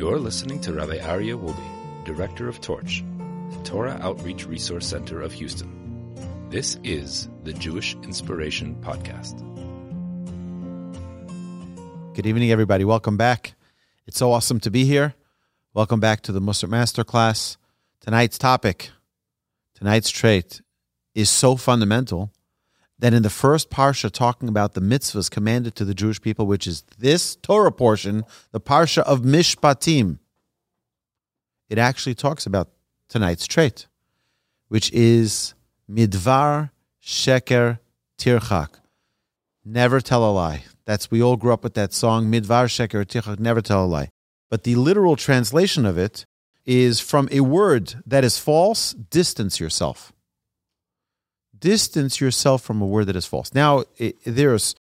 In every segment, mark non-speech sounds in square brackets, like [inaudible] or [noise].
You're listening to Rabbi Aryeh Wolbe, Director of Torch, the Torah Outreach Resource Center of Houston. This is the Jewish Inspiration Podcast. Good evening, everybody. Welcome back. It's so awesome to be here. Welcome back to the Musar Masterclass. Tonight's topic, tonight's trait, is so fundamental that in the first parsha talking about the mitzvahs commanded to the Jewish people, which is this Torah portion, the parsha of Mishpatim, it actually talks about tonight's trait, which is midvar sheker tirchak. Never tell a lie. That's we all grew up with that song, midvar sheker tirchak, never tell a lie. But the literal translation of it is from a word that is false, distance yourself distance yourself from a word that is false. Now, it, there's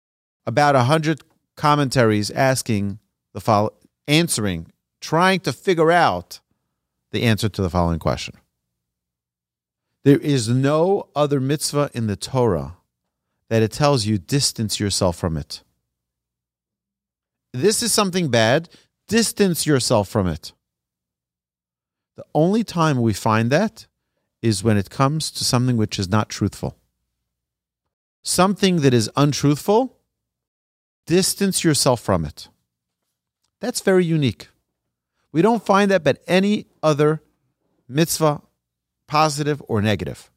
about a hundred commentaries asking the follow, answering, trying to figure out the answer to the following question. There is no other mitzvah in the Torah that it tells you distance yourself from it. This is something bad, distance yourself from it. The only time we find that is when it comes to something which is not truthful. Something that is untruthful, distance yourself from it. That's very unique. We don't find that but any other mitzvah, positive or negative.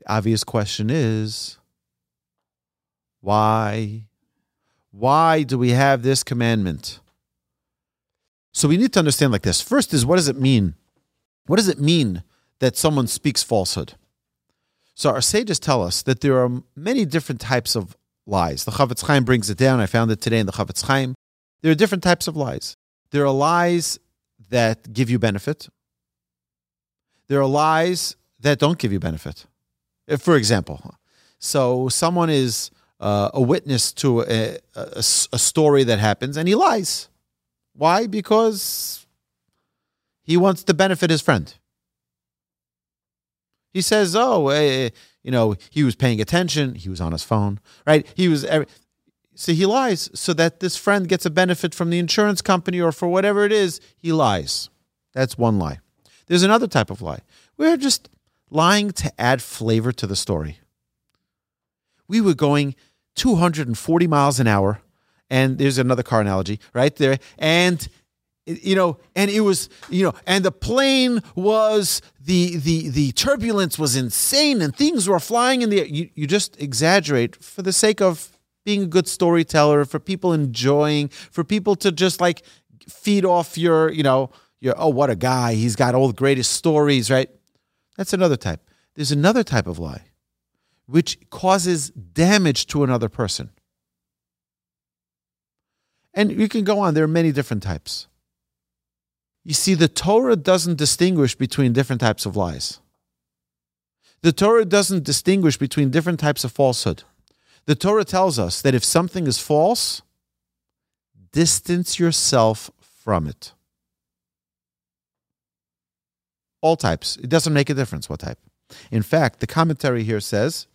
The obvious question is why? Why do we have this commandment? So we need to understand like this. First is what does it mean what does it mean that someone speaks falsehood? So our sages tell us that there are many different types of lies. The Chafetz Chaim brings it down. I found it today in the Chafetz Chaim. There are different types of lies. There are lies that give you benefit. There are lies that don't give you benefit. For example, so someone is uh, a witness to a, a, a story that happens and he lies. Why? Because he wants to benefit his friend. He says, "Oh, uh, you know, he was paying attention. He was on his phone, right? He was." So he lies so that this friend gets a benefit from the insurance company or for whatever it is. He lies. That's one lie. There's another type of lie. We're just lying to add flavor to the story. We were going 240 miles an hour, and there's another car analogy right there, and you know and it was you know and the plane was the the the turbulence was insane and things were flying in the air. You, you just exaggerate for the sake of being a good storyteller for people enjoying for people to just like feed off your you know your oh what a guy he's got all the greatest stories right? That's another type. There's another type of lie which causes damage to another person. And you can go on. There are many different types you see, the Torah doesn't distinguish between different types of lies. The Torah doesn't distinguish between different types of falsehood. The Torah tells us that if something is false, distance yourself from it. All types. It doesn't make a difference what type. In fact, the commentary here says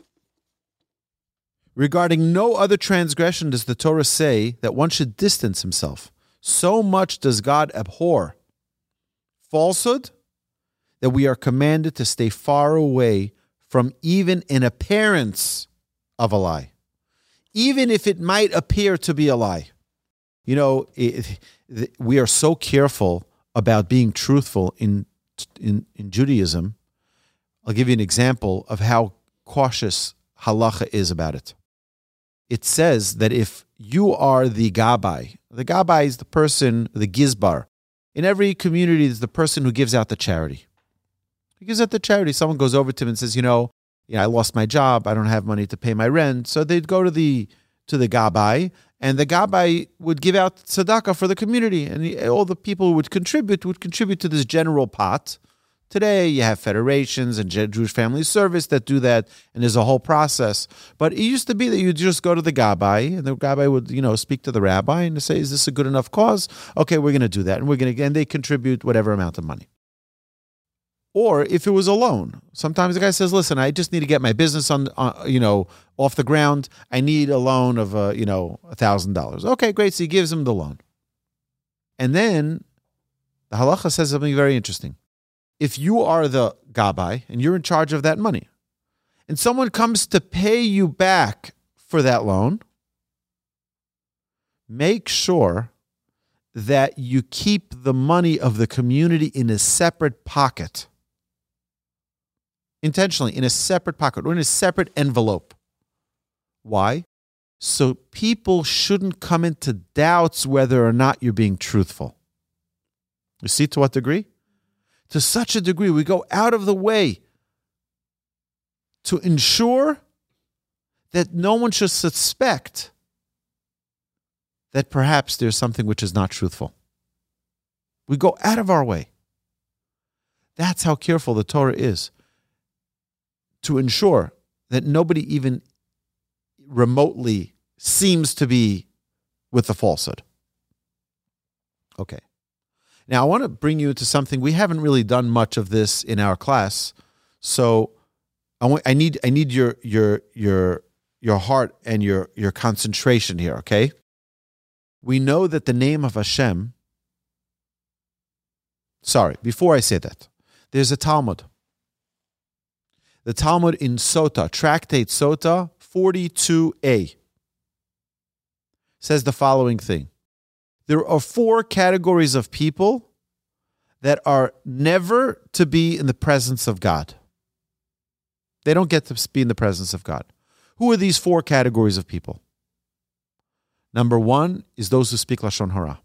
regarding no other transgression does the Torah say that one should distance himself. So much does God abhor falsehood that we are commanded to stay far away from even an appearance of a lie, even if it might appear to be a lie. You know, it, we are so careful about being truthful in, in, in Judaism. I'll give you an example of how cautious halacha is about it. It says that if you are the gabbai, the gabbai is the person, the gizbar, in every community, there's the person who gives out the charity. He gives out the charity. Someone goes over to him and says, you know, yeah, I lost my job. I don't have money to pay my rent. So they'd go to the to the gabbai, and the gabbai would give out tzedakah for the community, and all the people who would contribute would contribute to this general pot. Today, you have federations and Jewish Family Service that do that, and there's a whole process. But it used to be that you just go to the gabbai, and the gabbai would, you know, speak to the rabbi and say, "Is this a good enough cause? Okay, we're going to do that, and we're going to." And they contribute whatever amount of money. Or if it was a loan, sometimes the guy says, "Listen, I just need to get my business on, uh, you know, off the ground. I need a loan of, uh, you know, a thousand dollars." Okay, great. So he gives him the loan. And then the halacha says something very interesting. If you are the gabbai and you're in charge of that money, and someone comes to pay you back for that loan, make sure that you keep the money of the community in a separate pocket. Intentionally, in a separate pocket or in a separate envelope. Why? So people shouldn't come into doubts whether or not you're being truthful. You see to what degree? To such a degree, we go out of the way to ensure that no one should suspect that perhaps there's something which is not truthful. We go out of our way. That's how careful the Torah is to ensure that nobody even remotely seems to be with the falsehood. Okay. Now I want to bring you into something we haven't really done much of this in our class. So I want I need I need your your your your heart and your your concentration here, okay? We know that the name of Hashem Sorry, before I say that, there's a Talmud. The Talmud in Sota, Tractate Sota 42a says the following thing There are four categories of people that are never to be in the presence of God. They don't get to be in the presence of God. Who are these four categories of people? Number one is those who speak Lashon Hara.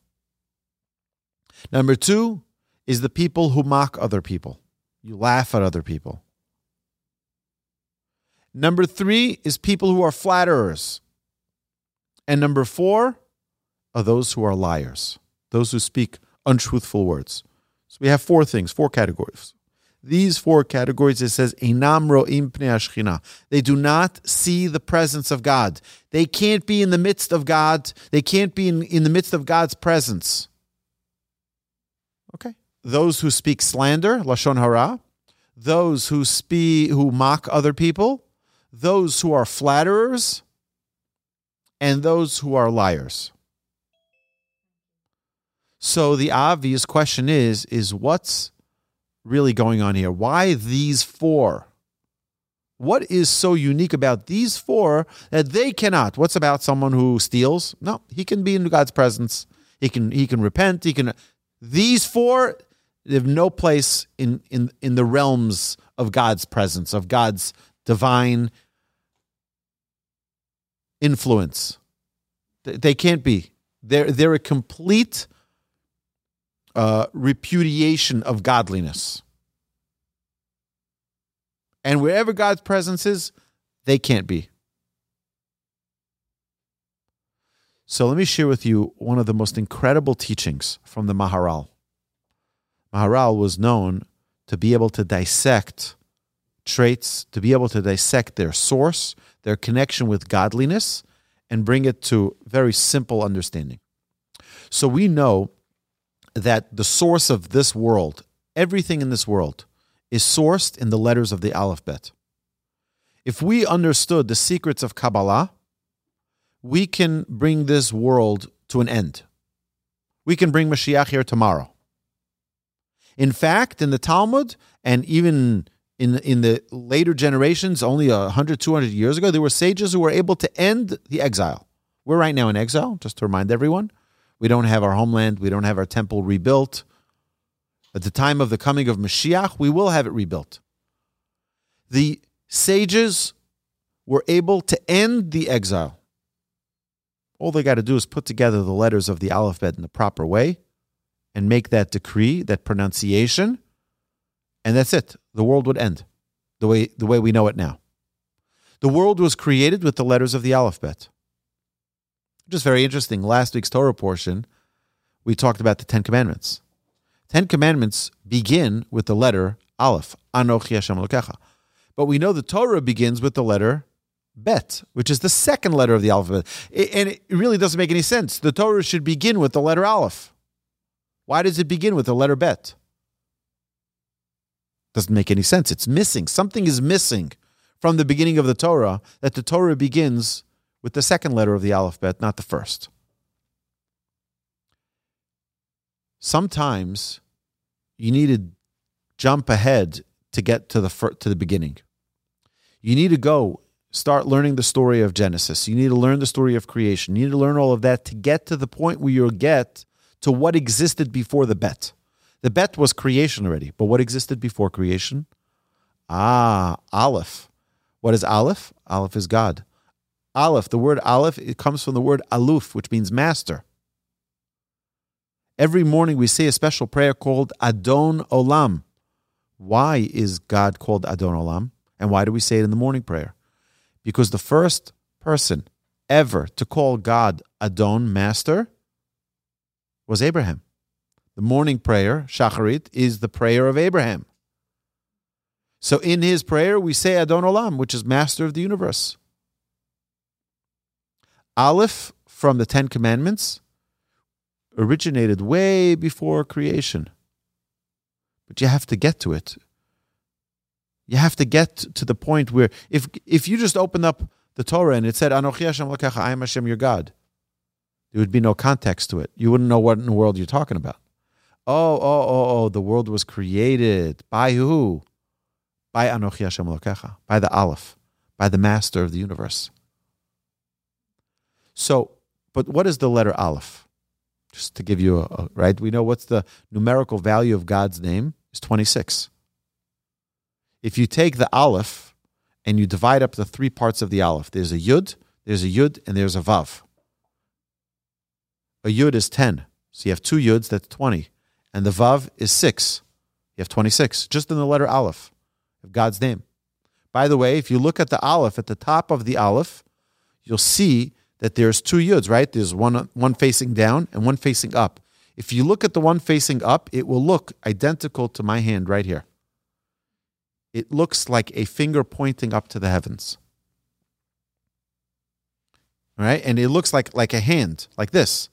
Number two is the people who mock other people. You laugh at other people. Number three is people who are flatterers. And number four are those who are liars, those who speak untruthful words. So we have four things, four categories. These four categories, it says, Einam ro'im pnei They do not see the presence of God. They can't be in the midst of God. They can't be in, in the midst of God's presence. Okay. Those who speak slander, lashon hara. Those who speak, who mock other people. Those who are flatterers and those who are liars. So the obvious question is is what's really going on here? Why these four? What is so unique about these four that they cannot? What's about someone who steals? No, he can be in God's presence. He can he can repent. He can these four they have no place in in in the realms of God's presence, of God's divine influence. They can't be. They're, they're a complete uh, repudiation of godliness. And wherever God's presence is, they can't be. So let me share with you one of the most incredible teachings from the Maharal. Maharal was known to be able to dissect traits, to be able to dissect their source, their connection with godliness, and bring it to very simple understanding. So we know that the source of this world, everything in this world, is sourced in the letters of the alphabet. If we understood the secrets of Kabbalah, we can bring this world to an end. We can bring Mashiach here tomorrow. In fact, in the Talmud and even in in the later generations, only 100, 200 years ago, there were sages who were able to end the exile. We're right now in exile, just to remind everyone. We don't have our homeland, we don't have our temple rebuilt. At the time of the coming of Mashiach, we will have it rebuilt. The sages were able to end the exile. All they got to do is put together the letters of the alphabet in the proper way and make that decree, that pronunciation, and that's it. The world would end the way, the way we know it now. The world was created with the letters of the alphabet. Just very interesting. Last week's Torah portion, we talked about the Ten Commandments. Ten Commandments begin with the letter Aleph, Anochi Hashem Elokecha. But we know the Torah begins with the letter Bet, which is the second letter of the alphabet. And it really doesn't make any sense. The Torah should begin with the letter Aleph. Why does it begin with the letter Bet? Doesn't make any sense. It's missing. Something is missing from the beginning of the Torah that the Torah begins with the second letter of the alphabet, not the first. sometimes you need to jump ahead to get to the fir- to the beginning. You need to go start learning the story of Genesis. You need to learn the story of creation. You need to learn all of that to get to the point where you'll get to what existed before the bet. The bet was creation already, but what existed before creation? Ah, Aleph. What is Aleph? Aleph is God. Aleph, the word Aleph, it comes from the word Aluf, which means master. Every morning we say a special prayer called Adon Olam. Why is God called Adon Olam? And why do we say it in the morning prayer? Because the first person ever to call God Adon, master, was Abraham. The morning prayer, Shacharit, is the prayer of Abraham. So in his prayer, we say Adon Olam, which is master of the universe. Aleph from the Ten Commandments originated way before creation. But you have to get to it. You have to get to the point where if if you just open up the Torah and it said Anochi Hashem Elokecha, I am Hashem your God, there would be no context to it. You wouldn't know what in the world you're talking about. Oh, oh, oh, oh, the world was created by who? By Anochi Hashem Elokecha, by the Aleph, by the master of the universe. So, but what is the letter Aleph? Just to give you a, a right, we know what's the numerical value of God's name is 26. If you take the Aleph and you divide up the three parts of the Aleph, there's a Yud, there's a Yud, and there's a Vav. A Yud is 10. So you have two Yuds, that's 20. And the Vav is 6. You have 26, just in the letter Aleph of God's name. By the way, if you look at the Aleph, at the top of the Aleph, you'll see that there's two yuds, right? There's one one facing down and one facing up. If you look at the one facing up, it will look identical to my hand right here. It looks like a finger pointing up to the heavens. Right? And it looks like like a hand, like this,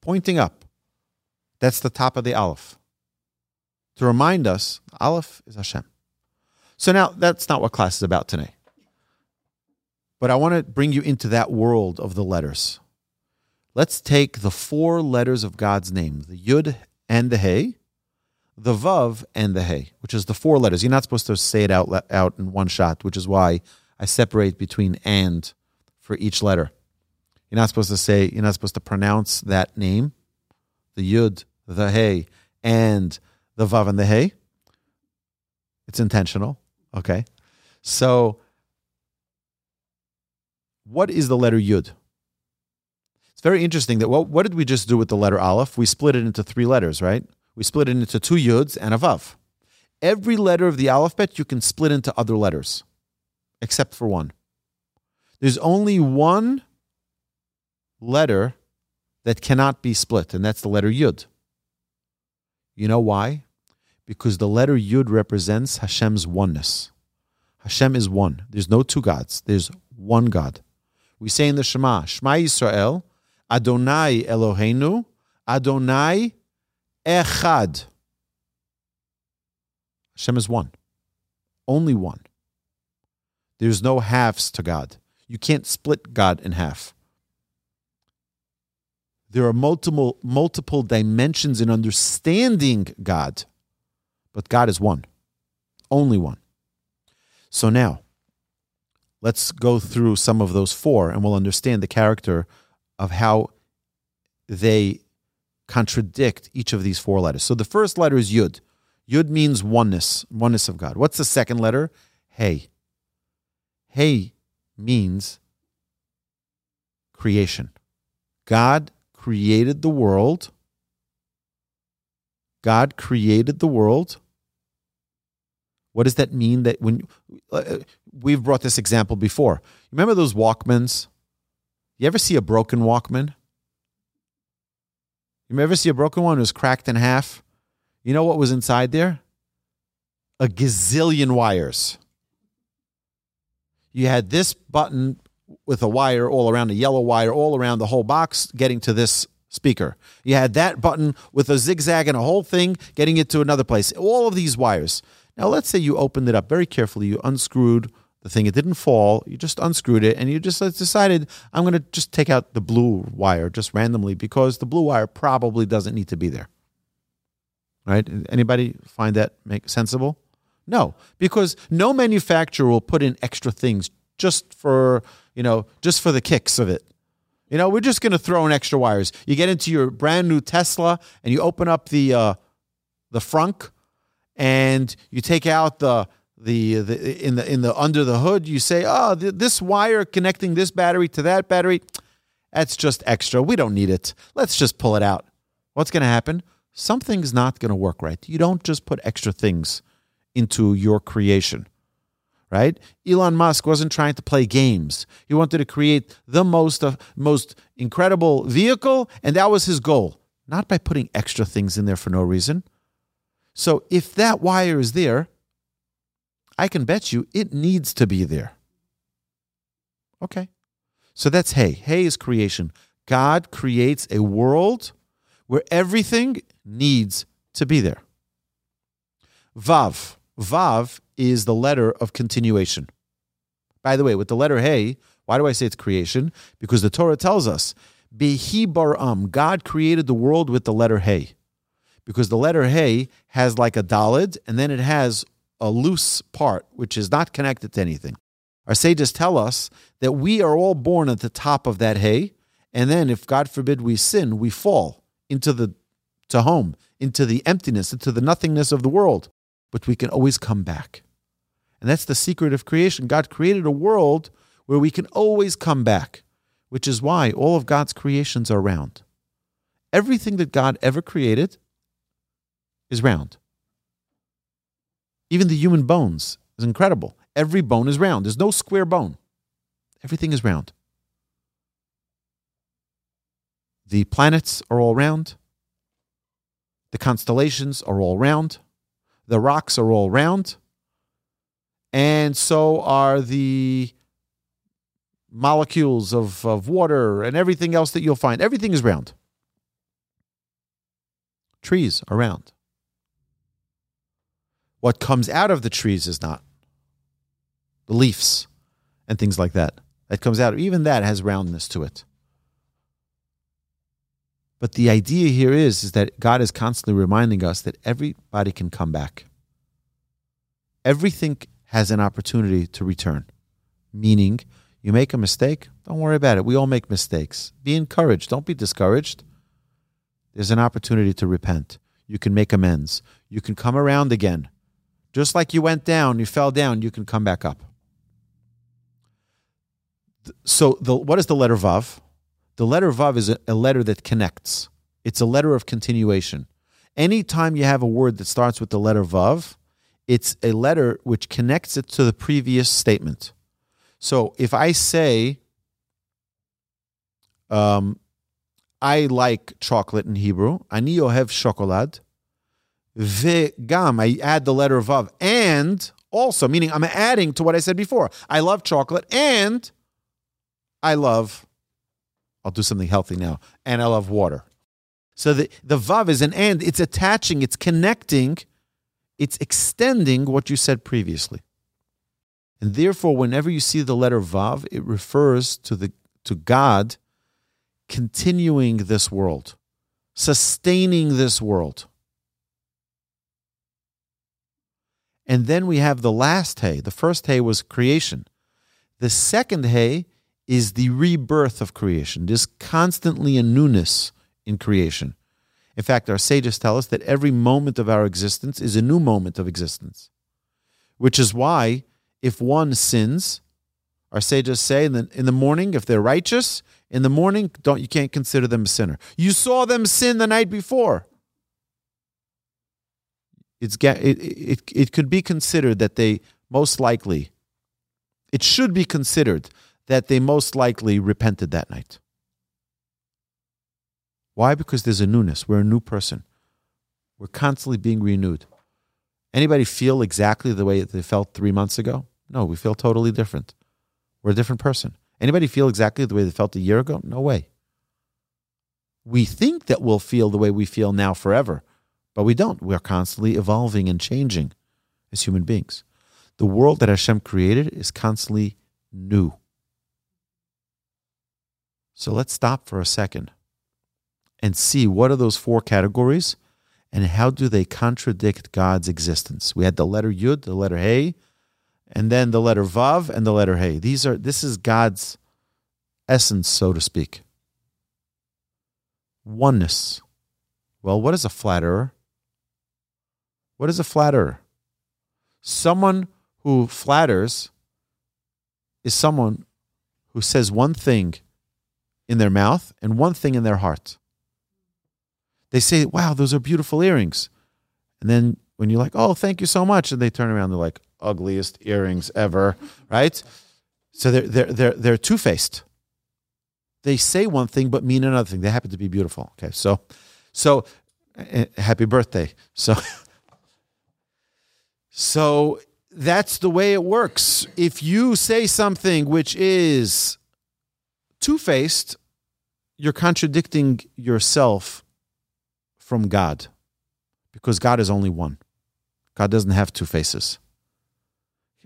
pointing up. That's the top of the Aleph. To remind us, Aleph is Hashem. So now that's not what class is about today. But I want to bring you into that world of the letters. Let's take the four letters of God's name the Yud and the Hey, the Vav and the Hey, which is the four letters. You're not supposed to say it out, out in one shot, which is why I separate between and for each letter. You're not supposed to say, you're not supposed to pronounce that name, the Yud, the Hey, and the Vav and the Hey. It's intentional. Okay. So what is the letter Yud? It's very interesting that what, did we just do with the letter Aleph? We split it into three letters, right? We split it into two Yuds and a Vav. Every letter of the alphabet you can split into other letters, except for one. There's only one letter that cannot be split, and that's the letter Yud. You know why? Because the letter Yud represents Hashem's oneness. Hashem is one. There's no two gods, there's one God. We say in the Shema, Shema Yisrael, Adonai Eloheinu, Adonai Echad. Hashem is one, only one. There's no halves to God. You can't split God in half. There are multiple multiple dimensions in understanding God, but God is one, only one. So now, let's go through some of those four and we'll understand the character of how they contradict each of these four letters. So the first letter is Yud. Yud means oneness, oneness of God. What's the second letter? Hey. Hey means creation. God created the world. God created the world what does that mean? That when uh, we've brought this example before, remember those Walkmans? You ever see a broken Walkman? You ever see a broken one that was cracked in half? You know what was inside there? A gazillion wires. You had this button with a wire all around, a yellow wire all around the whole box, getting to this speaker. You had that button with a zigzag and a whole thing getting it to another place. All of these wires. Now, let's say you opened it up very carefully, you unscrewed the thing, it didn't fall, you just unscrewed it, and you just decided, I'm going to just take out the blue wire just randomly because the blue wire probably doesn't need to be there. Right? Anybody find that make sensible? No, because no manufacturer will put in extra things just for, you know, just for the kicks of it. You know, we're just going to throw in extra wires. You get into your brand new Tesla and you open up the uh, the frunk and you take out the the, the in the in the under the hood. You say, "Oh, th- this wire connecting this battery to that battery, that's just extra. We don't need it. Let's just pull it out." What's going to happen? Something's not going to work right. You don't just put extra things into your creation right? Elon Musk wasn't trying to play games. He wanted to create the most uh, most incredible vehicle, and that was his goal. Not by putting extra things in there for no reason. So if that wire is there, I can bet you it needs to be there. Okay. So that's hay. Hay is creation. God creates a world where everything needs to be there. Vav. Vav is the letter of continuation. By the way, with the letter Hey, why do I say it's creation? Because the Torah tells us, Behi baram, God created the world with the letter Hey. Because the letter Hey has like a dalid, and then it has a loose part, which is not connected to anything. Our sages tell us that we are all born at the top of that hay, and then if God forbid we sin, we fall into the tehom, into the emptiness, into the nothingness of the world. But we can always come back. And that's the secret of creation. God created a world where we can always come back, which is why all of God's creations are round. Everything that God ever created is round. Even the human bones is incredible. Every bone is round. There's no square bone. Everything is round. The planets are all round. The constellations are all round. The rocks are all round and so are the molecules of, of water and everything else that you'll find. Everything is round. Trees are round. What comes out of the trees is not. The leaves and things like that. That comes out, even that has roundness to it. But the idea here is, is that God is constantly reminding us that everybody can come back. Everything has an opportunity to return. Meaning, you make a mistake, don't worry about it. We all make mistakes. Be encouraged, don't be discouraged. There's an opportunity to repent. You can make amends. You can come around again. Just like you went down, you fell down, you can come back up. So, the, what is the letter Vav? The letter Vav is a, a letter that connects, it's a letter of continuation. Anytime you have a word that starts with the letter Vav, it's a letter which connects it to the previous statement. So if I say, um, I like chocolate in Hebrew, ani ohev chocolate, vegam, I add the letter vav, and also, meaning I'm adding to what I said before. I love chocolate and I love, I'll do something healthy now, and I love water. So the, the vav is an and, it's attaching, it's connecting it's extending what you said previously. And therefore, whenever you see the letter Vav, it refers to, the, to God continuing this world, sustaining this world. And then we have the last hay. The first hay was creation. The second hay is the rebirth of creation. There's constantly a newness in creation. In fact, our sages tell us that every moment of our existence is a new moment of existence, which is why if one sins, our sages say in the, in the morning, if they're righteous, in the morning, don't you can't consider them a sinner. You saw them sin the night before. It's it, it, it could be considered that they most likely, it should be considered that they most likely repented that night. Why? Because there's a newness. We're a new person. We're constantly being renewed. Anybody feel exactly the way they felt three months ago? No, we feel totally different. We're a different person. Anybody feel exactly the way they felt a year ago? No way. We think that we'll feel the way we feel now forever, but we don't. We're constantly evolving and changing as human beings. The world that Hashem created is constantly new. So let's stop for a second and see what are those four categories And how do they contradict God's existence? We had the letter Yud, the letter Hey, and then the letter Vav and the letter Hey. These are this is God's essence, so to speak. Oneness. Well, what is a flatterer? What is a flatterer? Someone who flatters is someone who says one thing in their mouth and one thing in their heart. They say, Wow, those are beautiful earrings. And then when you're like, Oh, thank you so much, and they turn around, they're like, ugliest earrings ever, [laughs] right? So they're they're they're they're two faced. They say one thing but mean another thing. They happen to be beautiful. Okay, so so uh, happy birthday. So [laughs] so that's the way it works. If you say something which is two faced, you're contradicting yourself from God because God is only one. God doesn't have two faces.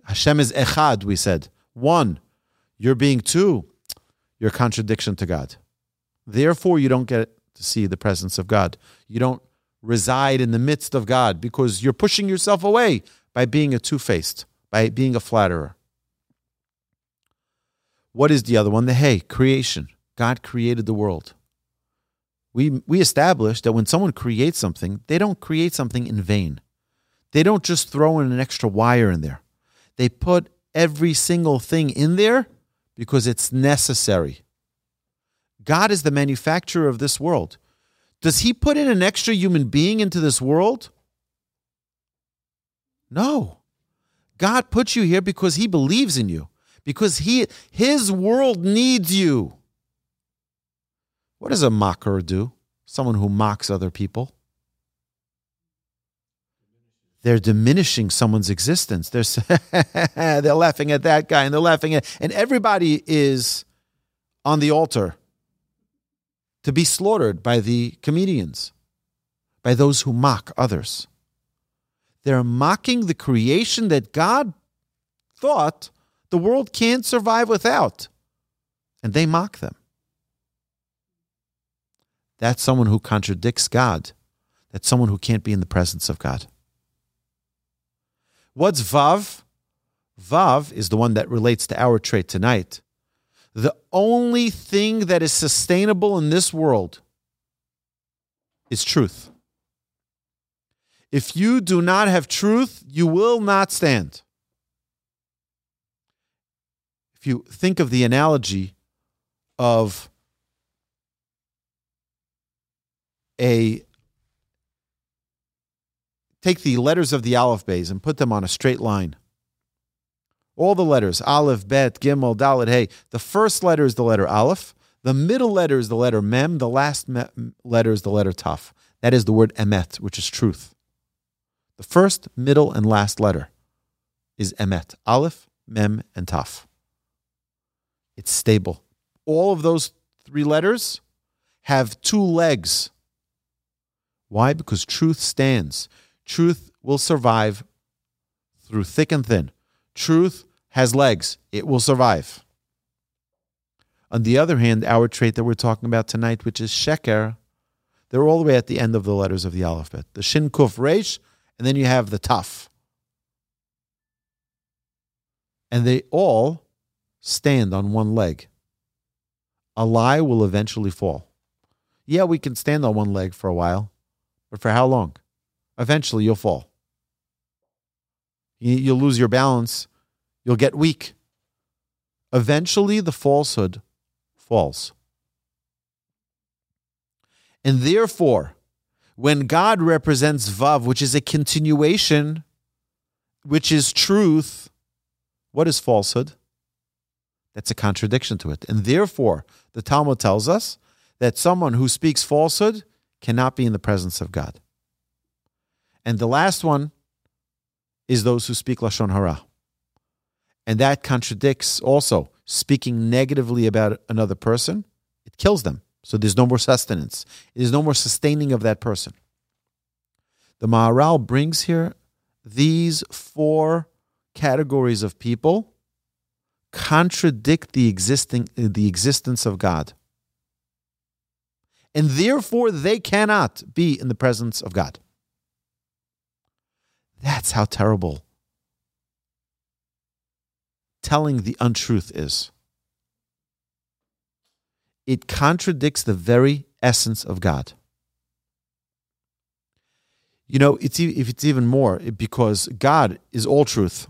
Hashem is echad, we said. One. You're being two. You're contradiction to God. Therefore, you don't get to see the presence of God. You don't reside in the midst of God because you're pushing yourself away by being a two faced, by being a flatterer. What is the other one? The hey, creation. God created the world. We, we established that when someone creates something, they don't create something in vain. They don't just throw in an extra wire in there. They put every single thing in there because it's necessary. God is the manufacturer of this world. Does he put in an extra human being into this world? No. God puts you here because he believes in you, because he his world needs you. What does a mocker do? Someone who mocks other people. They're diminishing someone's existence. They're [laughs] they're laughing at that guy and they're laughing at and everybody is on the altar to be slaughtered by the comedians, by those who mock others. They're mocking the creation that God thought the world can't survive without. And they mock them. That's someone who contradicts God. That's someone who can't be in the presence of God. What's Vav? Vav is the one that relates to our trait tonight. The only thing that is sustainable in this world is truth. If you do not have truth, you will not stand. If you think of the analogy of a take the letters of the alphabet and put them on a straight line. All the letters, Aleph, Bet, Gimel, Dalet, Hey. The first letter is the letter Aleph. The middle letter is the letter Mem. The last letter is the letter Taf. That is the word Emet, which is truth. The first, middle, and last letter is Emet. Aleph, Mem, and Taf. It's stable. All of those three letters have two legs. Why? Because truth stands. Truth will survive through thick and thin. Truth has legs, it will survive. On the other hand, our trait that we're talking about tonight, which is sheker, they're all the way at the end of the letters of the alphabet. The shin kuf resh, and then you have the taf. And they all stand on one leg. A lie will eventually fall. Yeah, we can stand on one leg for a while, but for how long? Eventually, you'll fall. You'll lose your balance. You'll get weak. Eventually, the falsehood falls. And therefore, when God represents Vav, which is a continuation, which is truth, what is falsehood? That's a contradiction to it. And therefore, the Talmud tells us that someone who speaks falsehood cannot be in the presence of God. And the last one is those who speak Lashon Hara. And that contradicts also speaking negatively about another person, it kills them. So there's no more sustenance. There's no more sustaining of that person. The Maharal brings here these four categories of people contradict the existing the existence of God. And therefore they cannot be in the presence of God. That's how terrible telling the untruth is. It contradicts the very essence of God. You know, it's if it's even more because God is all truth,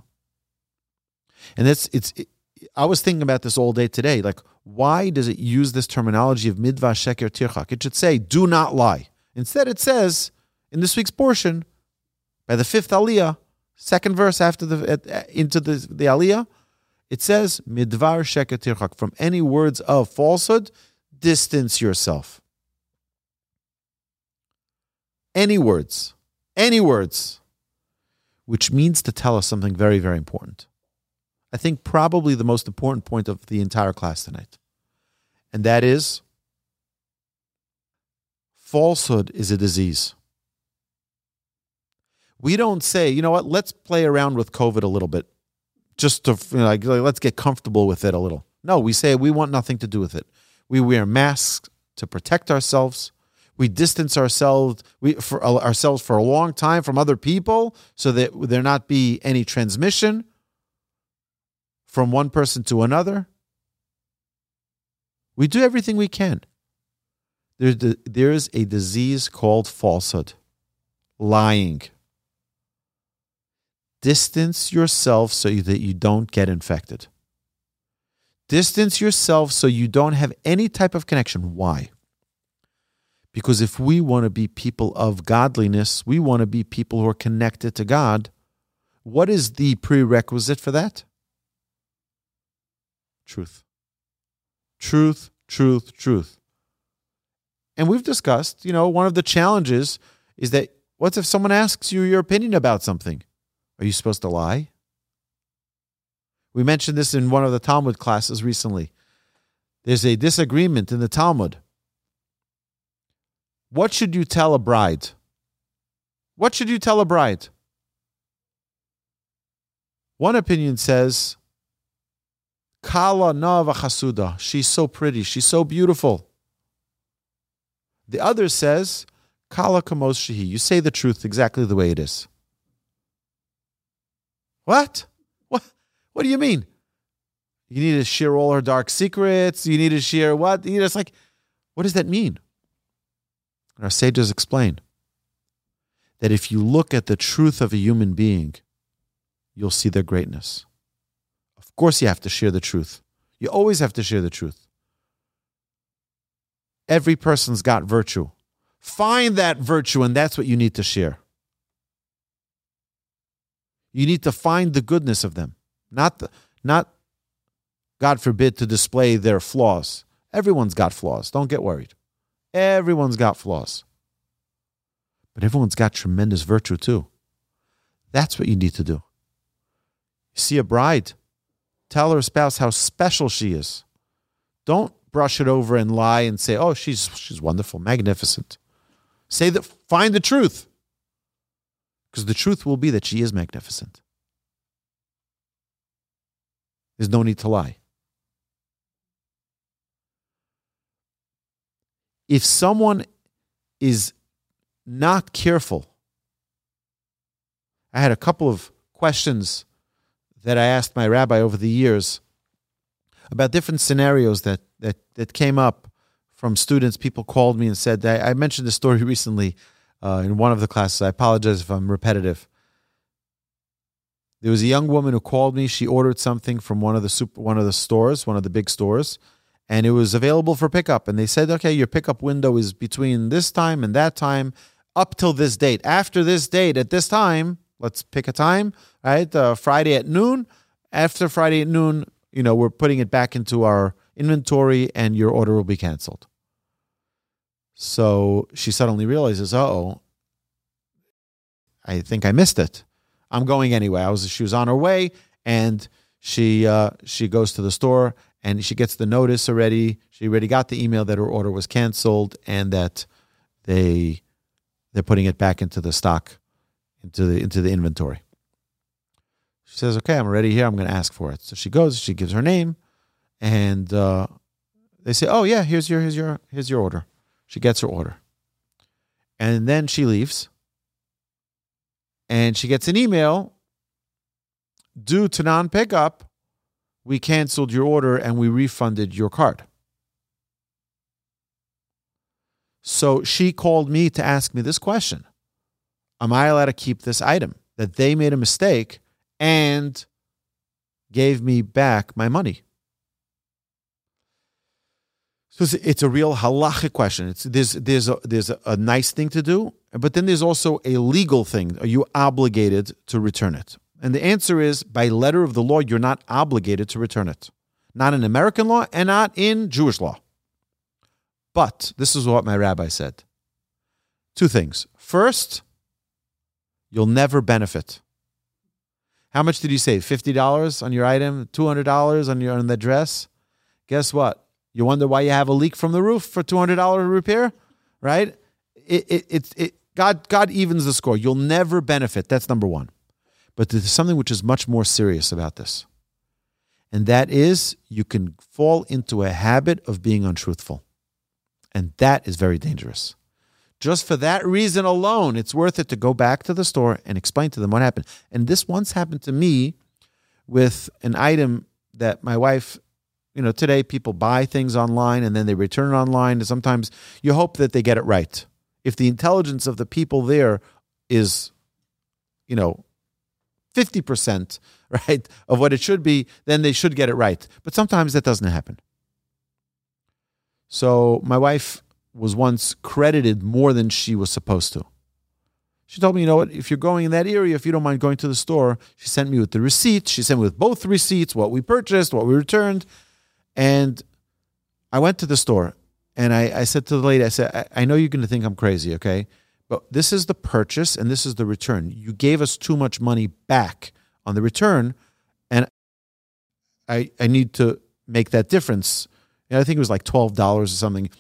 and that's it's. It, I was thinking about this all day today. Like, why does it use this terminology of midvar sheker tirchak? It should say, "Do not lie." Instead, it says in this week's portion, by the fifth aliyah, second verse after the into the the aliyah, it says midvar sheker tirchak. From any words of falsehood, distance yourself. Any words, any words, which means to tell us something very, very important. I think probably the most important point of the entire class tonight. And that is falsehood is a disease. We don't say, you know what, let's play around with COVID a little bit, just to, you know, like, let's get comfortable with it a little. No, we say we want nothing to do with it. We wear masks to protect ourselves. We distance ourselves we, for uh, ourselves for a long time from other people so that there not be any transmission from one person to another. We do everything we can. There's, there is a disease called falsehood, lying. Distance yourself so that you don't get infected. Distance yourself so you don't have any type of connection. Why? Because if we want to be people of godliness, we want to be people who are connected to God. What is the prerequisite for that? Truth. Truth, truth, truth. And we've discussed, you know, one of the challenges is that what if someone asks you your opinion about something? Are you supposed to lie? We mentioned this in one of the Talmud classes recently. There's a disagreement in the Talmud. What should you tell a bride? What should you tell a bride? One opinion says, Kala nava chasuda. She's so pretty. She's so beautiful. The other says, Kala kamos shehi. You say the truth exactly the way it is. What? What What do you mean? You need to share all her dark secrets. You need to share what? You know, it's like, what does that mean? Our sages explain that if you look at the truth of a human being, you'll see their greatness. Of course, you have to share the truth. You always have to share the truth. Every person's got virtue. Find that virtue, and that's what you need to share. You need to find the goodness of them. Not, the, not, God forbid, to display their flaws. Everyone's got flaws. Don't get worried. Everyone's got flaws. But everyone's got tremendous virtue too. That's what you need to do. See a bride, tell her spouse how special she is. Don't brush it over and lie and say, "Oh, she's she's wonderful, magnificent." Say that find the truth. Because the truth will be that she is magnificent. There's no need to lie. If someone is not careful, I had a couple of questions that I asked my rabbi over the years about different scenarios that that that came up from students. People called me and said, I, I mentioned this story [laughs] recently uh, in one of the classes. I apologize if I'm repetitive. There was a young woman who called me. She ordered something from one of the super, one of the stores, one of the big stores, and it was available for pickup. And they said, "Okay, your pickup window is between this time and that time, up till this date. After this date, at this time, let's pick a time, right? Uh, Friday at noon. After Friday at noon, you know, we're putting it back into our inventory, and your order will be canceled." So she suddenly realizes, "Oh, I think I missed it." I'm going anyway. I was she was on her way and she uh, she goes to the store and she gets the notice already. She already got the email that her order was canceled and that they they're putting it back into the stock into the into the inventory. She says, "Okay, I'm ready here. I'm going to ask for it." So she goes. She gives her name, and uh, they say, "Oh yeah, here's your here's your here's your order." She gets her order, and then she leaves and she gets an email due to non pickup, we canceled your order and we refunded your card. So she called me to ask me this question Am I allowed to keep this item? That they made a mistake and gave me back my money. So it's, it's a real halachic question. It's, there's there's a, there's a, nice thing to do, but then there's also a legal thing. Are you obligated to return it? And the answer is by letter of the law, you're not obligated to return it. Not in American law and not in Jewish law. But this is what my rabbi said. Two things. First, you'll never benefit. How much did you save? $50 on your item, $200 on your on the dress? Guess what? You wonder why you have a leak from the roof for $200 repair, right? It, it, it, it, God, God evens the score. You'll never benefit. That's number one. But there's something which is much more serious about this. And that is you can fall into a habit of being untruthful. And that is very dangerous. Just for that reason alone, it's worth it to go back to the store and explain to them what happened. And this once happened to me with an item that my wife, you know, today people buy things online and then they return it online. And sometimes you hope that they get it right. If the intelligence of the people there is, you know, 50%, [laughs] right, of what it should be, then they should get it right. But sometimes that doesn't happen. So my wife was once credited more than she was supposed to. She told me, you know what, if you're going in that area, if you don't mind going to the store, she sent me with the receipt. She sent me with both receipts, what we purchased, what we returned. And I went to the store and I, I said to the lady, I said, I, I know you're going to think I'm crazy, okay? But this is the purchase and this is the return. You gave us too much money back on the return. And I, I need to make that difference And I think it was like twelve dollars or something.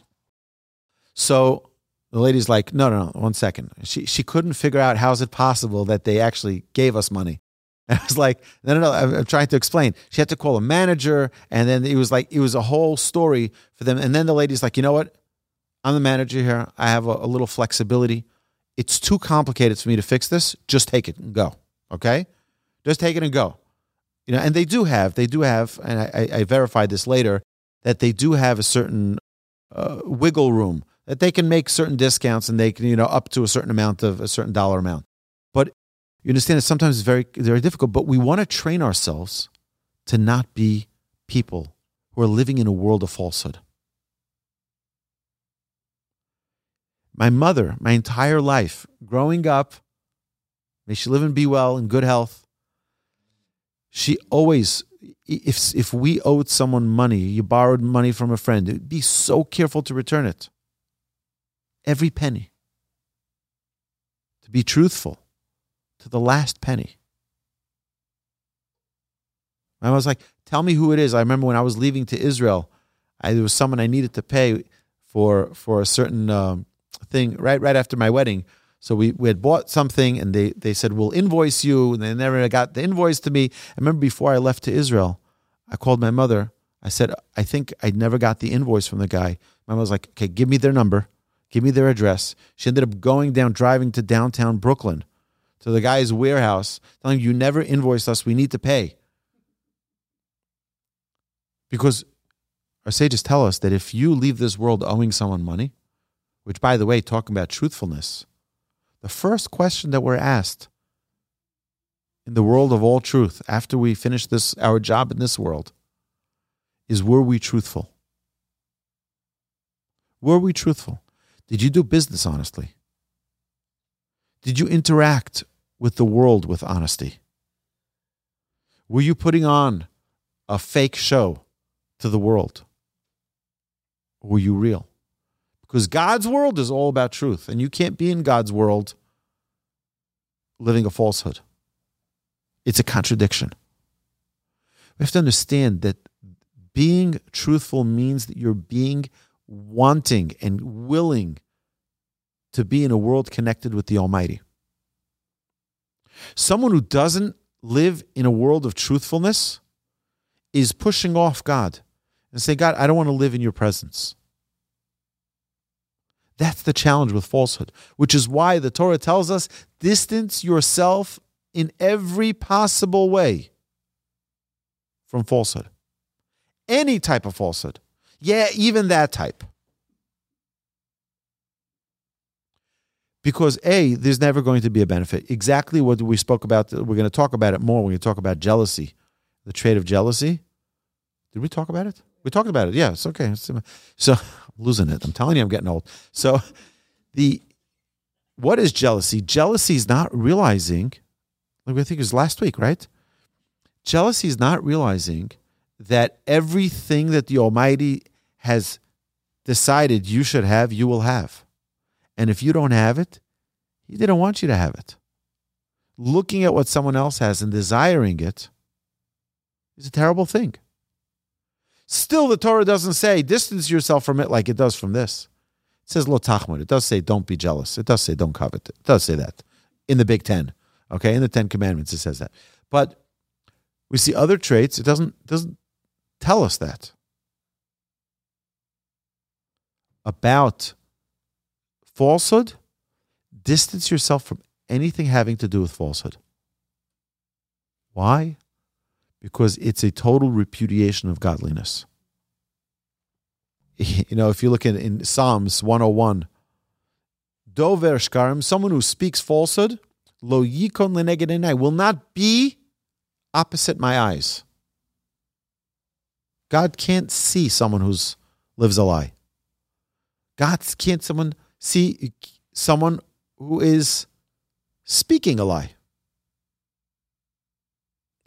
So the lady's like, no, no, no, one second. She she couldn't figure out how is it possible that they actually gave us money. And [laughs] I was like, no, no, no. I'm, I'm, trying to explain. She had to call a manager, and then it was like it was a whole story for them. And then the lady's like, you know what? I'm the manager here. I have a, a little flexibility. It's too complicated for me to fix this. Just take it and go. Okay, just take it and go. You know, and they do have, they do have, and I, I verified this later that they do have a certain uh, wiggle room that they can make certain discounts and they can you know up to a certain amount of a certain dollar amount you understand that sometimes it's very very difficult but we want to train ourselves to not be people who are living in a world of falsehood my mother my entire life growing up may she live and be well in good health she always if if we owed someone money, you borrowed money from a friend, be so careful to return it. Every penny. To be truthful to the last penny. I was like, tell me who it is. I remember when I was leaving to Israel, I, there was someone I needed to pay for for a certain um, thing right right after my wedding. So we, we had bought something and they, they said, we'll invoice you. And they never got the invoice to me. I remember before I left to Israel, I called my mother. I said, I think I never got the invoice from the guy. My mother was like, okay, give me their number, give me their address. She ended up going down, driving to downtown Brooklyn to the guy's warehouse, telling him, you never invoiced us. We need to pay. Because our sages tell us that if you leave this world owing someone money, which by the way, talking about truthfulness, the first question that we're asked in the world of all truth after we finish this our job in this world is were we truthful? Were we truthful? Did you do business honestly? Did you interact with the world with honesty? Were you putting on a fake show to the world? Or were you real? Because God's world is all about truth, and you can't be in God's world living a falsehood. It's a contradiction. We have to understand that being truthful means that you're being wanting and willing to be in a world connected with the Almighty. Someone who doesn't live in a world of truthfulness is pushing off God and saying, God, I don't want to live in your presence. That's the challenge with falsehood, which is why the Torah tells us distance yourself in every possible way from falsehood. Any type of falsehood. Yeah, even that type. Because A, there's never going to be a benefit. Exactly what we spoke about. We're going to talk about it more when we talk about jealousy, the trait of jealousy. Did we talk about it? We talked about it. Yeah, it's okay. So [laughs] I'm losing it. I'm telling you, I'm getting old. So the what is jealousy? Jealousy is not realizing, like I think it was last week, right? Jealousy is not realizing that everything that the Almighty has decided you should have, you will have. And if you don't have it, He didn't want you to have it. Looking at what someone else has and desiring it is a terrible thing. Still, the Torah doesn't say distance yourself from it like it does from this. It says lo tachmud. It does say don't be jealous. It does say don't covet. It does say that in the Big Ten. Okay, in the Ten Commandments it says that. But we see other traits. It doesn't doesn't tell us that about falsehood. Distance yourself from anything having to do with falsehood. Why? because it's a total repudiation of godliness. [laughs] You know, if you look at in Psalms 101, Dover Shkarim, someone who speaks falsehood, lo yikon lenegedenai, will not be opposite my eyes. God can't see someone who's lives a lie. God can't someone see someone who is speaking a lie.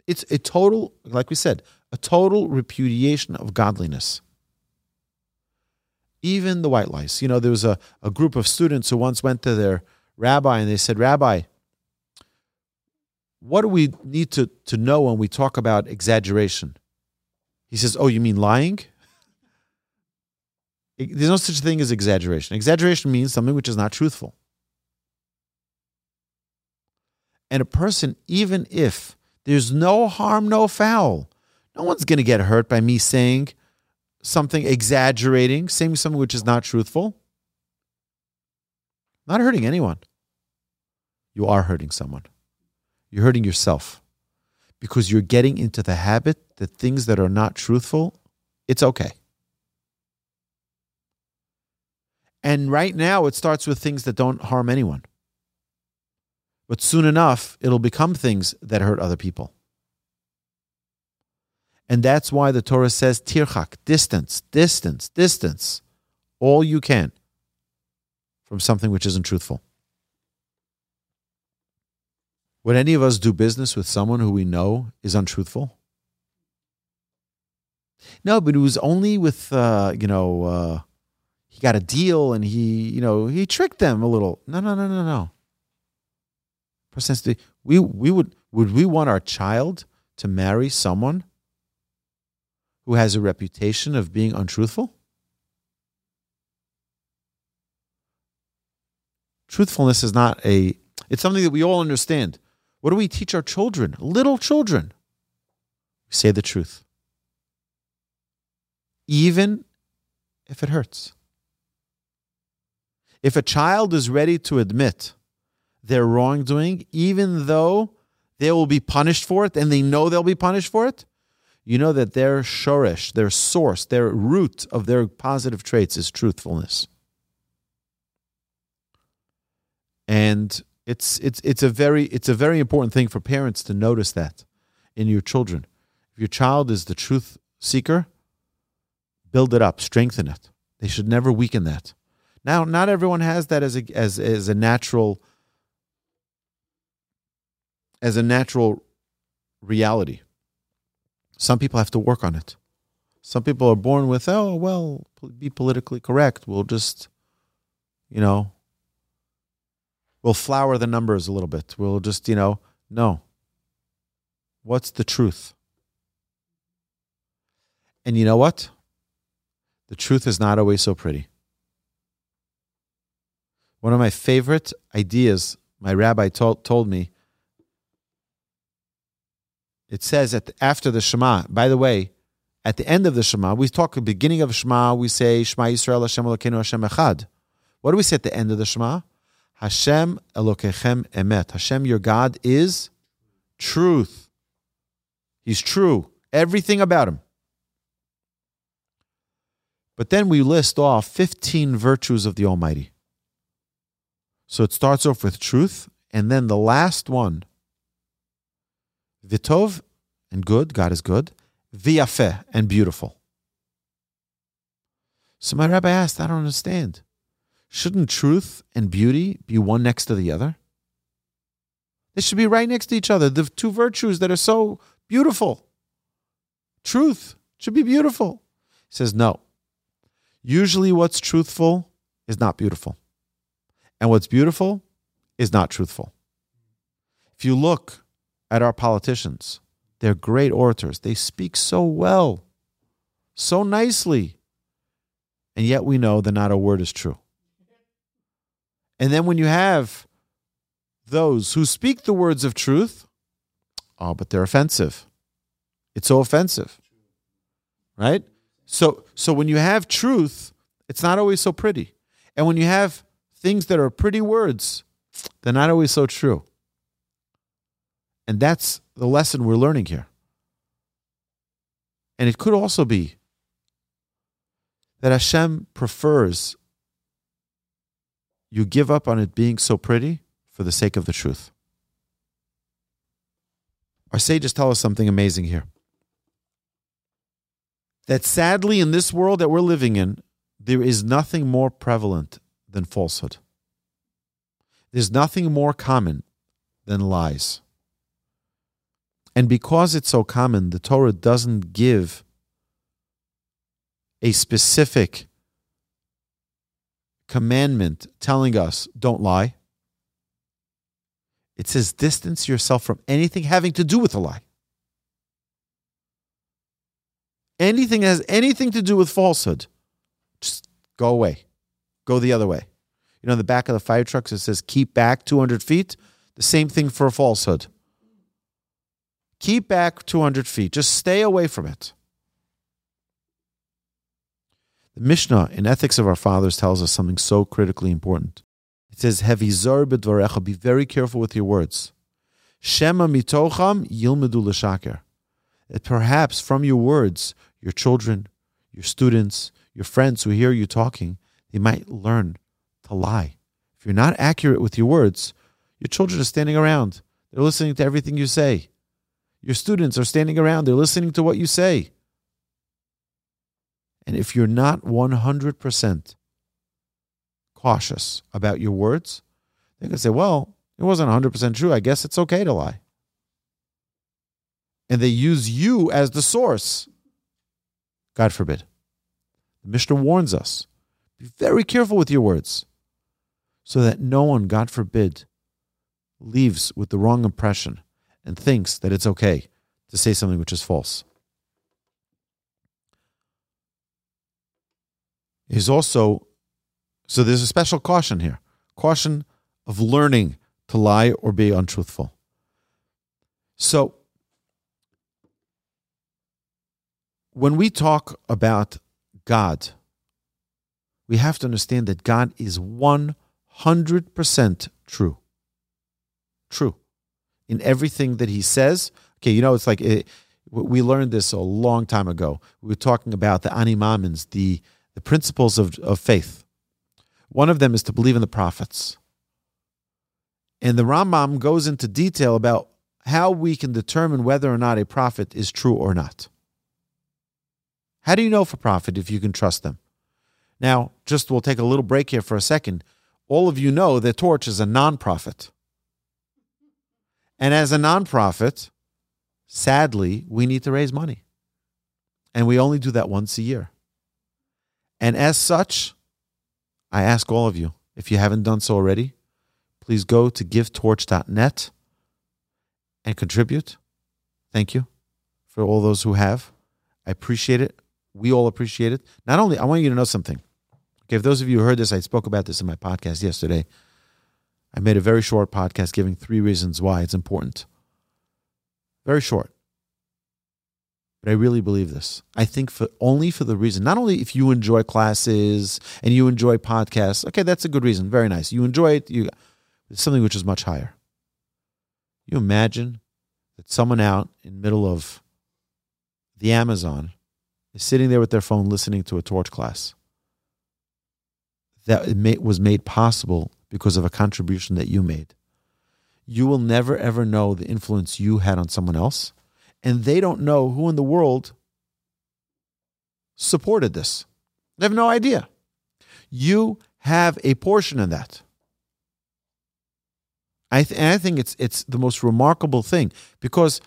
It's a total, like we said, a total repudiation of godliness. Even the white lies. You know, there was a, a group of students who once went to their rabbi and they said, Rabbi, what do we need to, to know when we talk about exaggeration? He says, Oh, you mean lying? There's no such thing as exaggeration. Exaggeration means something which is not truthful. And a person, even if there's no harm, no foul. No one's going to get hurt by me saying something exaggerating, saying something which is not truthful. Not hurting anyone. You are hurting someone. You're hurting yourself because you're getting into the habit that things that are not truthful, it's okay. And right now, it starts with things that don't harm anyone. But soon enough, it'll become things that hurt other people. And that's why the Torah says tirchak, distance, distance, distance, all you can from something which isn't truthful. Would any of us do business with someone who we know is untruthful? No, but it was only with, uh, you know, uh, he got a deal and he, you know, he tricked them a little. No, no, no, no, no we we would would we want our child to marry someone who has a reputation of being untruthful? Truthfulness is not a it's something that we all understand. What do we teach our children? Little children. We say the truth. Even if it hurts. If a child is ready to admit their wrongdoing, even though they will be punished for it and they know they'll be punished for it, you know that their shoresh, their source, their root of their positive traits is truthfulness. And it's it's it's a very it's a very important thing for parents to notice that in your children. If your child is the truth seeker, build it up, strengthen it. They should never weaken that. Now, not everyone has that as a as as a natural as a natural reality. Some people have to work on it. Some people are born with, oh, well, be politically correct. We'll just, you know, we'll flower the numbers a little bit. We'll just, you know, no. What's the truth? And you know what? The truth is not always so pretty. One of my favorite ideas my rabbi told, told me it says that after the Shema. By the way, at the end of the Shema, we talk at the beginning of Shema. We say Shema Yisrael Hashem Elokeinu Hashem Echad. What do we say at the end of the Shema? Hashem Elokechem Emet. Hashem, your God, is truth. He's true. Everything about him. But then we list off 15 virtues of the Almighty. So it starts off with truth, and then the last one, Vitov and good, God is good, Viafeh and beautiful. So my rabbi asked, I don't understand. Shouldn't truth and beauty be one next to the other? They should be right next to each other. The two virtues that are so beautiful. Truth should be beautiful. He says, no. Usually, what's truthful is not beautiful. And what's beautiful is not truthful. If you look at our politicians, they're great orators. They speak so well, so nicely. And yet we know that not a word is true. And then when you have those who speak the words of truth, oh, but they're offensive. It's so offensive. Right? So so when you have truth, it's not always so pretty. And when you have things that are pretty words, they're not always so true. And that's the lesson we're learning here. And it could also be that Hashem prefers you give up on it being so pretty for the sake of the truth. Our sages tell us something amazing here. That sadly, in this world that we're living in, there is nothing more prevalent than falsehood. There's nothing more common than lies. And because it's so common, the Torah doesn't give a specific commandment telling us don't lie. It says distance yourself from anything having to do with a lie. Anything that has anything to do with falsehood, just go away. Go the other way. You know, the back of the fire trucks, it says keep back 200 feet. The same thing for a falsehood. Keep back 200 feet. Just stay away from it. The Mishnah in Ethics of Our Fathers tells us something so critically important. It says, Hevizor b'dvarecha, be very careful with your words. Shema mitocham yilmedu l'shaker. That perhaps from your words, your children, your students, your friends who hear you talking, they might learn to lie. If you're not accurate with your words, your children are standing around. They're listening to everything you say. Your students are standing around. They're listening to what you say. And if you're not 100% cautious about your words, they can say, well, it wasn't 100% true. I guess it's okay to lie. And they use you as the source. God forbid. The Mishnah warns us be very careful with your words so that no one, God forbid, leaves with the wrong impression and thinks that it's okay to say something which is false. is also so there's a special caution here caution of learning to lie or be untruthful. So when we talk about God, we have to understand that God is 100% true. True. In everything that he says. Okay, you know, it's like it, we learned this a long time ago. We were talking about the Ani Ma'amins, the the principles of, of faith. One of them is to believe in the prophets. And the Rambam goes into detail about how we can determine whether or not a prophet is true or not. How do you know for prophet if you can trust them? Now, just we'll take a little break here for a second. All of you know that Torch is a non-prophet. And as a non-prophet, sadly, we need to raise money. And we only do that once a year. And as such, I ask all of you, if you haven't done so already, please go to givetorch.net and contribute. Thank you for all those who have. I appreciate it. We all appreciate it. Not only, I want you to know something. Okay, if those of you heard this, I spoke about this in my podcast yesterday. I made a very short podcast giving three reasons why it's important. Very short. But I really believe this. I think for only for the reason, not only if you enjoy classes and you enjoy podcasts, okay, that's a good reason. Very nice. You enjoy it, you something which is much higher. You imagine that someone out in the middle of the Amazon is sitting there with their phone listening to a torch class that was made possible because of a contribution that you made. You will never ever know the influence you had on someone else, and they don't know who in the world supported this. They have no idea. You have a portion in that. I, th- I think it's it's the most remarkable thing because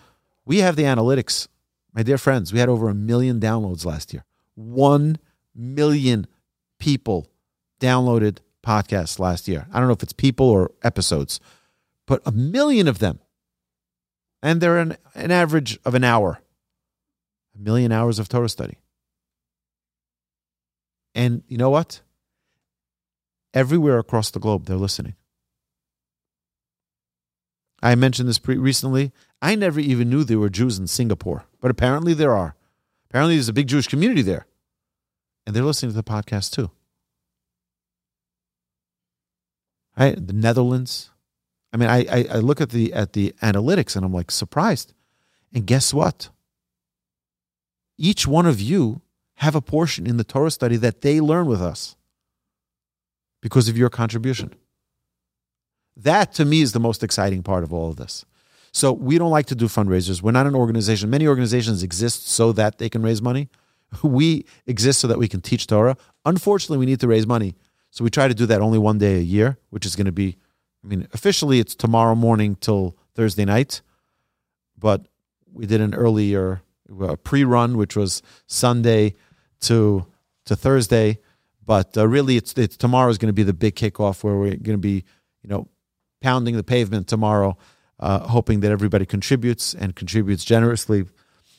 we have the analytics. My dear friends, we had over a million downloads last year. One million people downloaded podcasts last year. I don't know if it's people or episodes, but a million of them. And they're an, an average of an hour, a million hours of Torah study. And you know what? Everywhere across the globe, they're listening. I mentioned this pre- recently. I never even knew there were Jews in Singapore, but apparently there are. Apparently, there's a big Jewish community there. And they're listening to the podcast too. Right? The Netherlands. I mean, I, I, I look at the at the analytics and I'm like surprised. And guess what? Each one of you have a portion in the Torah study that they learn with us because of your contribution. That to me is the most exciting part of all of this. So we don't like to do fundraisers. We're not an organization. Many organizations exist so that they can raise money. [laughs] We exist so that we can teach Torah. Unfortunately, we need to raise money so we try to do that only one day a year, which is going to be, I mean, officially it's tomorrow morning till Thursday night, but we did an earlier uh, pre-run, which was Sunday to to Thursday. But uh, really, it's, it's tomorrow is going to be the big kickoff where we're going to be, you know, pounding the pavement tomorrow, uh, hoping that everybody contributes and contributes generously,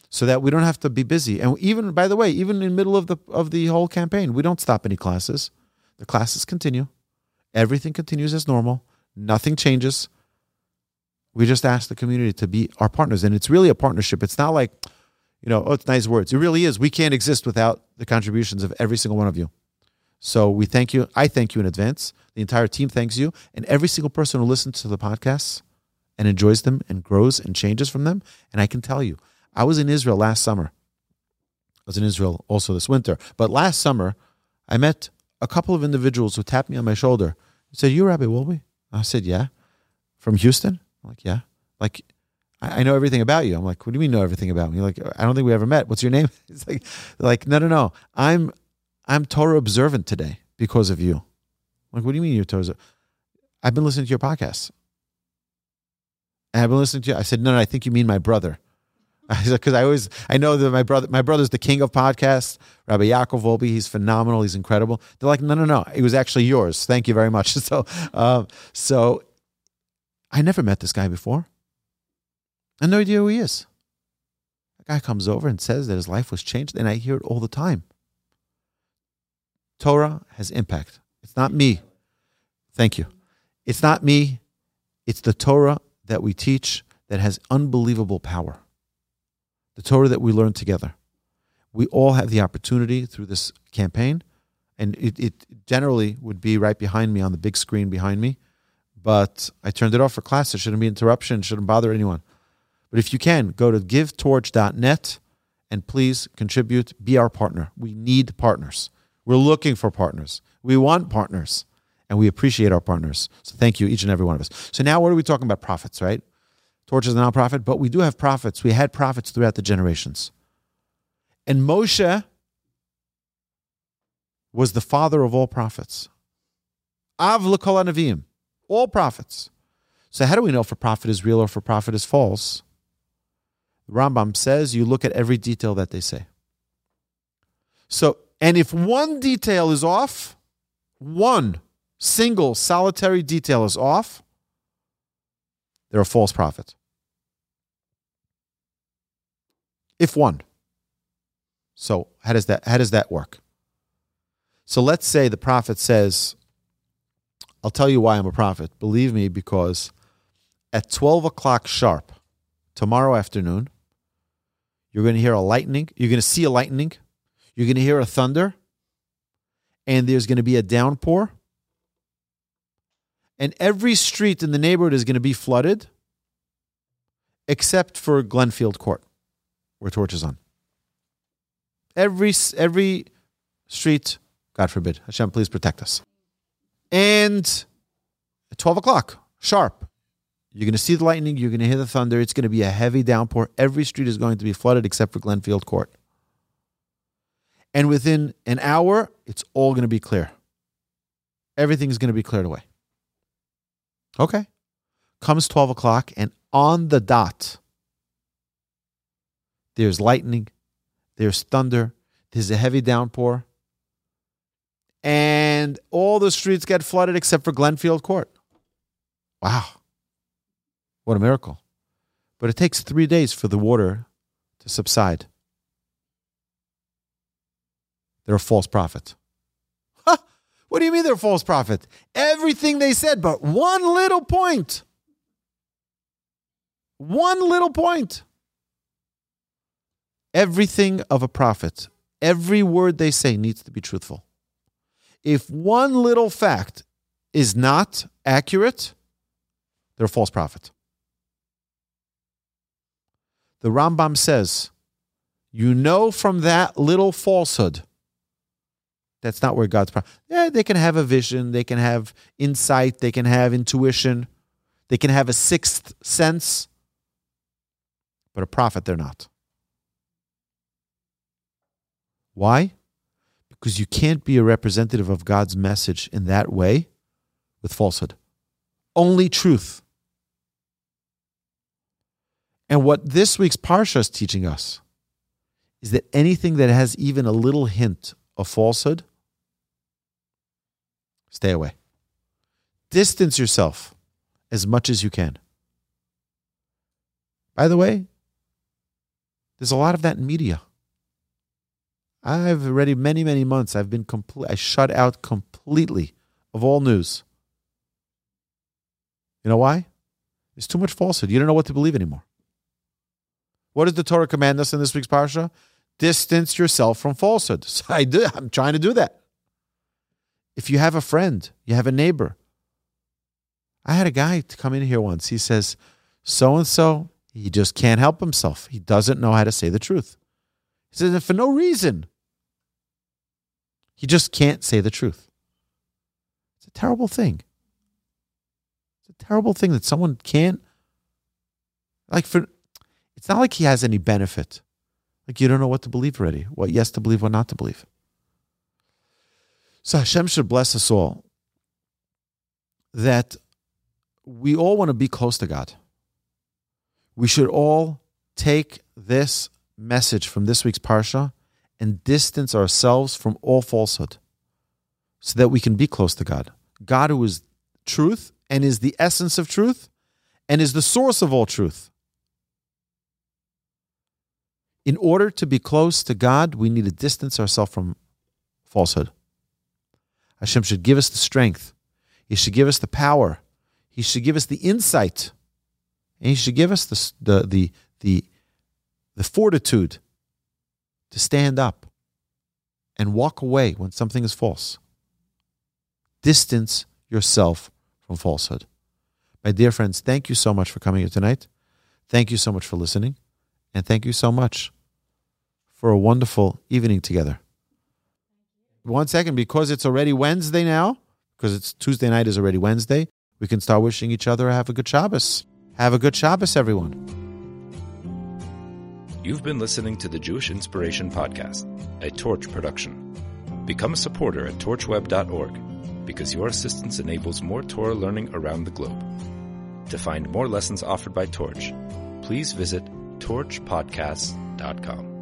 so that we don't have to be busy. And even, by the way, even in the middle of the of the whole campaign, we don't stop any classes. The classes continue. Everything continues as normal. Nothing changes. We just ask the community to be our partners. And it's really a partnership. It's not like, you know, oh, it's nice words. It really is. We can't exist without the contributions of every single one of you. So we thank you. I thank you in advance. The entire team thanks you. And every single person who listens to the podcasts and enjoys them and grows and changes from them. And I can tell you, I was in Israel last summer. I was in Israel also this winter. But last summer, I met a couple of individuals who tapped me on my shoulder. said, "You Rabbi Wolbe?" I said, "Yeah." From Houston? I'm like, "Yeah." Like, I, I know everything about you. I'm like, "What do you mean know everything about me?" Like, I don't think we ever met. What's your name? [laughs] It's like, like, no, no, no. I'm, I'm Torah observant today because of you. I'm like, what do you mean you're Torah? I've been listening to your podcast. And I've been listening to you. I said, no, no, I think you mean my brother [laughs] because I always I know that my brother my brother's the king of podcasts. Rabbi Yaakov Wolbe, he's phenomenal. He's incredible. They're like, no, no, no, it was actually yours. Thank you very much. [laughs] So, um, so I never met this guy before. I no idea who he is. A guy comes over and says that his life was changed, and I hear it all the time. Torah has impact. It's not me. Thank you. It's not me. It's the Torah that we teach that has unbelievable power the Torah that we learn together. We all have the opportunity through this campaign, and it, it generally would be right behind me on the big screen behind me. But I turned it off for class. There shouldn't be interruption, shouldn't bother anyone. But if you can, go to givetorch.net and please contribute. Be our partner. We need partners. We're looking for partners. We want partners and we appreciate our partners. So thank you, each and every one of us. So now what are we talking about? Profits, right? Torch is a nonprofit, but we do have prophets. We had prophets throughout the generations. And Moshe was the father of all prophets. Av l'kol anavim, all prophets. So how do we know if a prophet is real or if a prophet is false? Rambam says you look at every detail that they say. So, and if one detail is off, one single solitary detail is off, they're a false prophet. If one. So how does that how does that work? So let's say the prophet says, I'll tell you why I'm a prophet. Believe me, because at 12 o'clock sharp, tomorrow afternoon, You're going to hear a lightning. You're going to see a lightning. You're going to hear a thunder. And there's going to be a downpour. And every street in the neighborhood is going to be flooded except for Glenfield Court, where Torch is on. Every, every street, God forbid, Hashem, please protect us. And at 12 o'clock, sharp, you're going to see the lightning. You're going to hear the thunder. It's going to be a heavy downpour. Every street is going to be flooded except for Glenfield Court. And within an hour, it's all going to be clear. Everything's going to be cleared away. Okay. Comes 12 o'clock, and on the dot, there's lightning, there's thunder, there's a heavy downpour, and all the streets get flooded except for Glenfield Court. Wow. What a miracle. But it takes three days for the water to subside. They're a false prophet. What do you mean they're false prophet? Everything they said, but one little point. One little point. Everything of a prophet, every word they say needs to be truthful. If one little fact is not accurate, they're a false prophet. The Rambam says, you know from that little falsehood. That's not where God's. Pro- yeah, they can have a vision, they can have insight, they can have intuition, they can have a sixth sense, but a prophet they're not. Why? Because you can't be a representative of God's message in that way with falsehood. Only truth. And what this week's Parsha is teaching us is that anything that has even a little hint of falsehood, stay away. Distance yourself as much as you can. By the way, there's a lot of that in media. I've already many, many months I've been complete I shut out completely of all news. You know why? There's too much falsehood. You don't know what to believe anymore. What does the Torah command us in this week's parsha? Distance yourself from falsehood. So [laughs] I do. I'm trying to do that. If you have a friend, you have a neighbor. I had a guy come in here once. He says, "So and so, he just can't help himself. He doesn't know how to say the truth." He says, for no reason. He just can't say the truth. It's a terrible thing. It's a terrible thing that someone can't like for it's not like he has any benefit. Like you don't know what to believe already, what yes to believe, what not to believe. So Hashem should bless us all that we all want to be close to God. We should all take this message from this week's Parsha and distance ourselves from all falsehood so that we can be close to God. God, who is truth and is the essence of truth and is the source of all truth. In order to be close to God, we need to distance ourselves from falsehood. Hashem should give us the strength. He should give us the power. He should give us the insight. And he should give us the, the, the, the, the fortitude to stand up and walk away when something is false. Distance yourself from falsehood. My dear friends, thank you so much for coming here tonight. Thank you so much for listening. And thank you so much for a wonderful evening together. One second, because it's already Wednesday now, because it's Tuesday night is already Wednesday, we can start wishing each other have a good Shabbos. Have a good Shabbos, everyone. You've been listening to the Jewish Inspiration Podcast, a Torch production. Become a supporter at torchweb.org because your assistance enables more Torah learning around the globe. To find more lessons offered by Torch, please visit torchpodcasts.com.